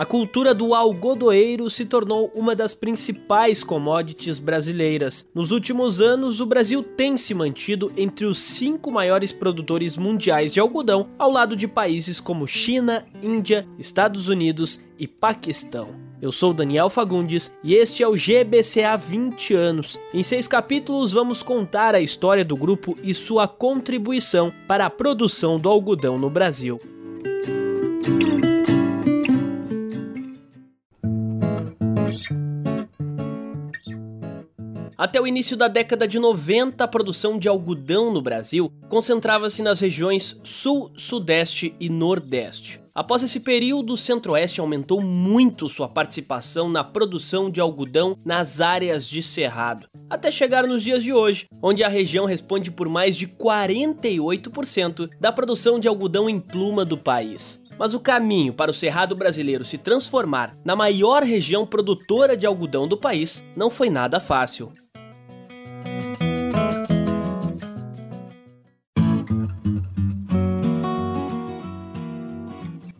a cultura do algodoeiro se tornou uma das principais commodities brasileiras. Nos últimos anos, o Brasil tem se mantido entre os cinco maiores produtores mundiais de algodão, ao lado de países como China, Índia, Estados Unidos e Paquistão. Eu sou Daniel Fagundes e este é o GBCA 20 anos. Em seis capítulos vamos contar a história do grupo e sua contribuição para a produção do algodão no Brasil. Até o início da década de 90, a produção de algodão no Brasil concentrava-se nas regiões Sul, Sudeste e Nordeste. Após esse período, o Centro-Oeste aumentou muito sua participação na produção de algodão nas áreas de cerrado, até chegar nos dias de hoje, onde a região responde por mais de 48% da produção de algodão em pluma do país. Mas o caminho para o cerrado brasileiro se transformar na maior região produtora de algodão do país não foi nada fácil.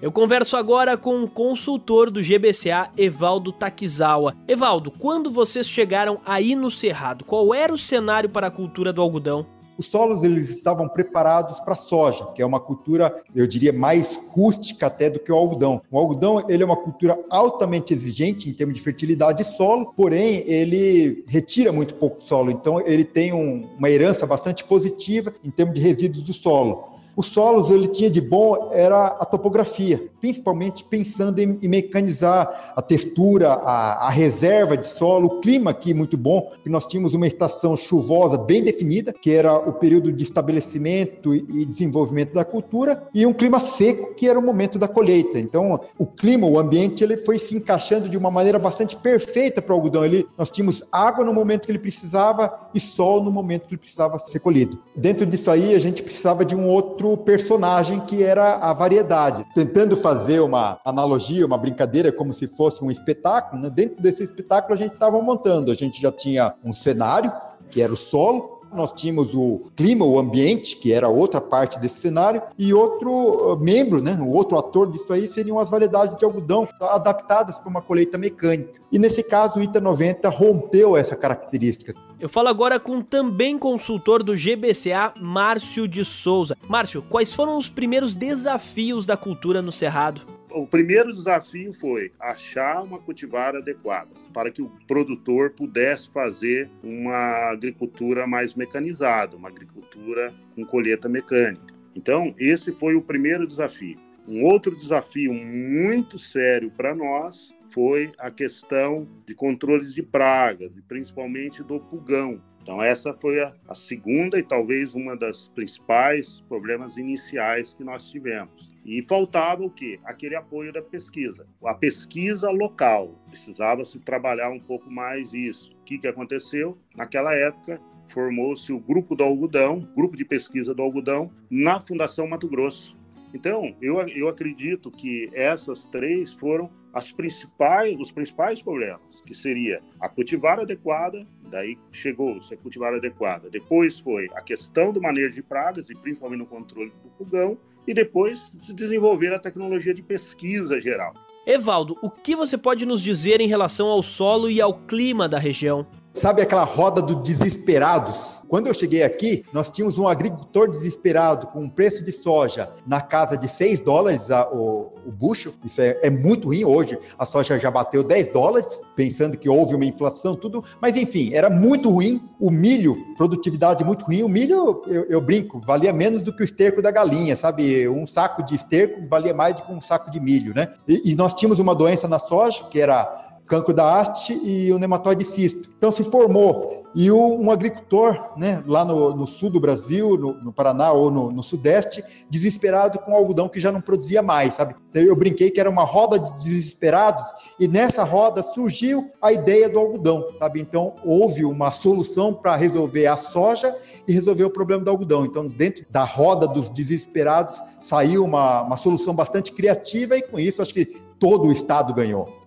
Eu converso agora com o consultor do GBCA, Evaldo Takizawa. Evaldo, quando vocês chegaram aí no Cerrado, qual era o cenário para a cultura do algodão? Os solos eles estavam preparados para soja, que é uma cultura, eu diria, mais rústica até do que o algodão. O algodão ele é uma cultura altamente exigente em termos de fertilidade de solo, porém ele retira muito pouco solo, então ele tem um, uma herança bastante positiva em termos de resíduos do solo. Os solos ele tinha de bom era a topografia, principalmente pensando em, em mecanizar a textura, a, a, reserva de solo, o clima aqui muito bom, que nós tínhamos uma estação chuvosa bem definida, que era o período de estabelecimento e desenvolvimento da cultura, e um clima seco, que era o momento da colheita. Então, o clima, o ambiente, ele foi se encaixando de uma maneira bastante perfeita para o algodão. Ele, nós tínhamos água no momento que ele precisava e sol no momento que ele precisava ser colhido. Dentro disso aí, a gente precisava de um outro personagem que era a variedade, tentando fazer uma analogia, uma brincadeira, como se fosse um espetáculo, né? dentro desse espetáculo a gente estava montando. A gente já tinha um cenário, que era o solo, nós tínhamos o clima, o ambiente, que era outra parte desse cenário, e outro uh, membro, né, o outro ator disso aí seriam as variedades de algodão adaptadas para uma colheita mecânica. E nesse caso, o ITA 90 rompeu essa característica. Eu falo agora com também consultor do GBCA, Márcio de Souza. Márcio, quais foram os primeiros desafios da cultura no Cerrado? O primeiro desafio foi achar uma cultivar adequada para que o produtor pudesse fazer uma agricultura mais mecanizada, uma agricultura com colheita mecânica. Então, esse foi o primeiro desafio. Um outro desafio muito sério para nós foi a questão de controles de pragas, e principalmente do pulgão. Então, essa foi a, a segunda e talvez uma das principais problemas iniciais que nós tivemos. E faltava o quê? Aquele apoio da pesquisa. A pesquisa local. Precisava se trabalhar um pouco mais isso. O que, que aconteceu? Naquela época, formou-se o Grupo do Algodão, Grupo de Pesquisa do Algodão, na Fundação Mato Grosso. Então, eu, eu acredito que essas três foram as principais, os principais problemas, que seria a cultivar adequada, daí chegou-se a cultivar adequada. Depois foi a questão do manejo de pragas, e principalmente no controle do pulgão, e depois se desenvolver a tecnologia de pesquisa geral. Evaldo, o que você pode nos dizer em relação ao solo e ao clima da região? Sabe aquela roda dos desesperados? Quando eu cheguei aqui, nós tínhamos um agricultor desesperado com um preço de soja na casa de 6 dólares a, o, o bucho. Isso é, é, muito ruim hoje. A soja já bateu 10 dólares, pensando que houve uma inflação, tudo. Mas enfim, era muito ruim. O milho, produtividade muito ruim. O milho, eu, eu brinco, valia menos do que o esterco da galinha, sabe? Um saco de esterco valia mais do que um saco de milho, né? E, e nós tínhamos uma doença na soja, que era cancro da haste e o nematóide cisto. Então se formou. E um agricultor, né, lá no, no sul do Brasil, no, no Paraná ou no, no, Sudeste, desesperado com algodão que já não produzia mais, sabe? Então eu brinquei que era uma roda de desesperados e nessa roda surgiu a ideia do algodão, sabe? Então houve uma solução para resolver a soja e resolver o problema do algodão. Então dentro da roda dos desesperados saiu uma, uma solução bastante criativa e com isso acho que todo o estado ganhou.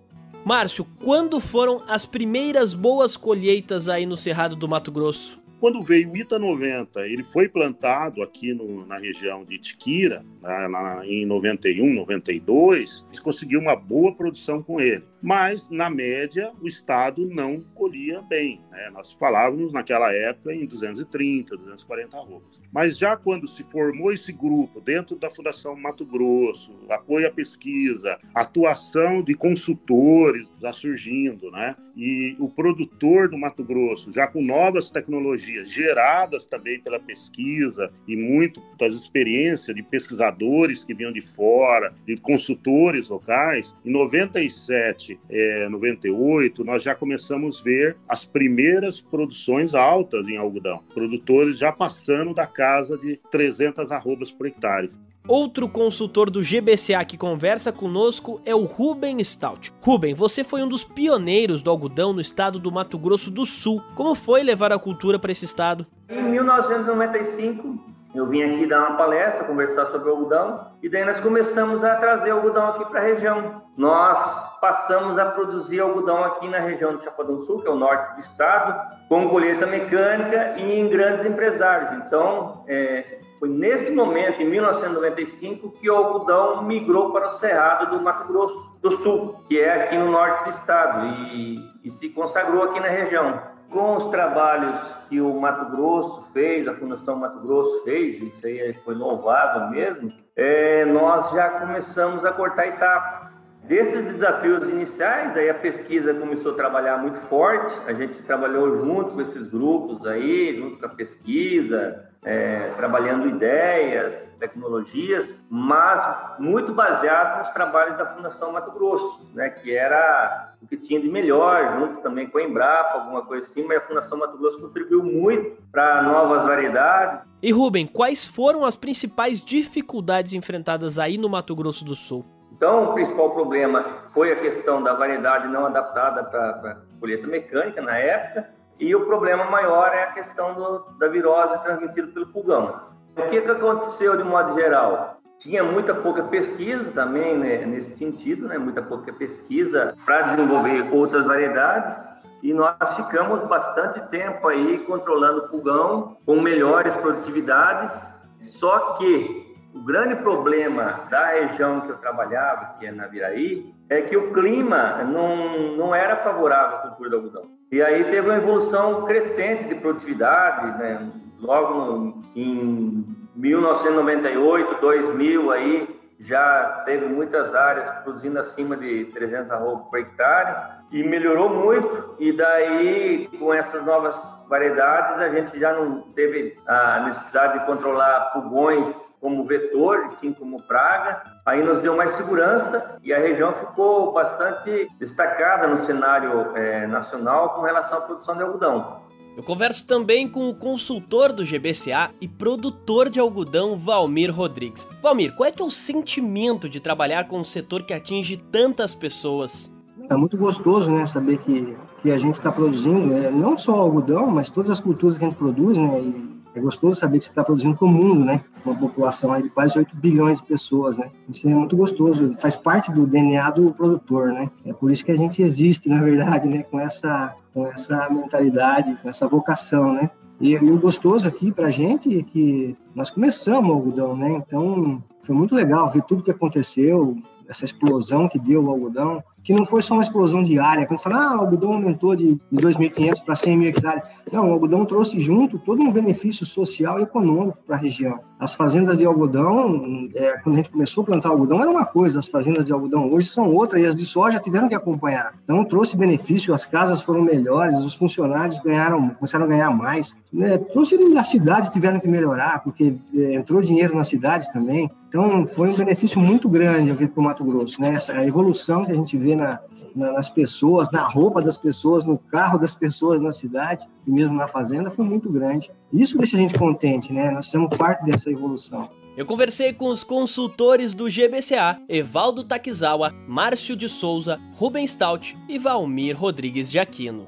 Márcio, quando foram as primeiras boas colheitas aí no Cerrado do Mato Grosso? quando veio o ITA 90, ele foi plantado aqui no, na região de Tiquira, na, na, em 91, 92, se conseguiu uma boa produção com ele. Mas, na média, o Estado não colhia bem. Né? Nós falávamos naquela época em 230, 240 arrobas. Mas já quando se formou esse grupo dentro da Fundação Mato Grosso, apoio à pesquisa, atuação de consultores já surgindo, né? E o produtor do Mato Grosso, já com novas tecnologias geradas também pela pesquisa e muito das experiências de pesquisadores que vinham de fora, de consultores locais, em 97, é, 98, nós já começamos a ver as primeiras produções altas em algodão. Produtores já passando da casa de 300 arrobas por hectare. Outro consultor do GBCA que conversa conosco é o Ruben Stout. Ruben, você foi um dos pioneiros do algodão no estado do Mato Grosso do Sul. Como foi levar a cultura para esse estado? Em 1995, eu vim aqui dar uma palestra, conversar sobre o algodão, e daí nós começamos a trazer algodão aqui para a região. Nós passamos a produzir algodão aqui na região do Chapadão Sul, que é o norte do estado, com colheita mecânica e em grandes empresários. Então, é, foi nesse momento, em 1995, que o algodão migrou para o Cerrado do Mato Grosso do Sul, que é aqui no norte do estado, e, e se consagrou aqui na região. Com os trabalhos que o Mato Grosso fez, a Fundação Mato Grosso fez, isso aí foi louvável mesmo, é, nós já começamos a cortar etapa. Desses desafios iniciais, daí a pesquisa começou a trabalhar muito forte, a gente trabalhou junto com esses grupos aí, junto com a pesquisa, é, trabalhando ideias, tecnologias, mas muito baseado nos trabalhos da Fundação Mato Grosso, né, que era que tinha de melhor, junto também com a Embrapa, alguma coisa assim, mas a Fundação Mato Grosso contribuiu muito para novas variedades. E Rubem, quais foram as principais dificuldades enfrentadas aí no Mato Grosso do Sul? Então, o principal problema foi a questão da variedade não adaptada para colheita mecânica na época, e o problema maior é a questão do, da virose transmitida pelo pulgão. O que, que aconteceu de modo geral? Tinha muita pouca pesquisa também né, nesse sentido, né, muita pouca pesquisa para desenvolver outras variedades e nós ficamos bastante tempo aí controlando o pulgão com melhores produtividades, só que o grande problema da região que eu trabalhava, que é na Viraí, é que o clima não, não era favorável à cultura do algodão. E aí teve uma evolução crescente de produtividade, né? logo em 1998, 2000, aí já teve muitas áreas produzindo acima de 300 arrobas por hectare e melhorou muito. E daí, com essas novas variedades, a gente já não teve a necessidade de controlar pulgões como vetor, e sim como praga. Aí nos deu mais segurança e a região ficou bastante destacada no cenário é, nacional com relação à produção de algodão. Eu converso também com o consultor do GBCA e produtor de algodão Valmir Rodrigues. Valmir, qual é teu sentimento de trabalhar com um setor que atinge tantas pessoas? É muito gostoso, né, saber que, que a gente está produzindo, né, não só algodão, mas todas as culturas que a gente produz, né, e é gostoso saber que você está produzindo para o mundo, né? Uma população de quase 8 bilhões de pessoas, né? Isso é muito gostoso, faz parte do DNA do produtor, né? É por isso que a gente existe, na verdade, né? Com essa, com essa mentalidade, com essa vocação, né? E, e o gostoso aqui para a gente é que nós começamos o algodão, né? Então, foi muito legal ver tudo que aconteceu, essa explosão que deu o algodão, que não foi só uma explosão diária, quando fala, ah, o algodão aumentou de 2.500 para 100 mil hectares. Não, o algodão trouxe junto todo um benefício social e econômico para a região. As fazendas de algodão, é, quando a gente começou a plantar algodão, era uma coisa, as fazendas de algodão hoje são outra, e as de soja tiveram que acompanhar. Então, trouxe benefício, as casas foram melhores, os funcionários ganharam, começaram a ganhar mais. Né? Trouxe as cidades tiveram que melhorar, porque é, entrou dinheiro nas cidades também. Então, foi um benefício muito grande aqui para o Mato Grosso, né? Essa, evolução que a gente vê na, na, nas pessoas, na roupa das pessoas, no carro das pessoas na cidade e mesmo na fazenda foi muito grande. Isso deixa a gente contente, né? Nós somos parte dessa evolução. Eu conversei com os consultores do GBCA, Evaldo Takizawa, Márcio de Souza, Rubem Stout e Valmir Rodrigues de Aquino.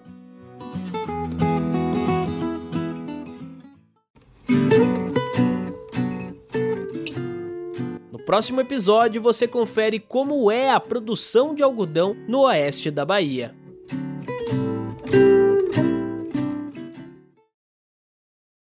Próximo episódio você confere como é a produção de algodão no oeste da Bahia.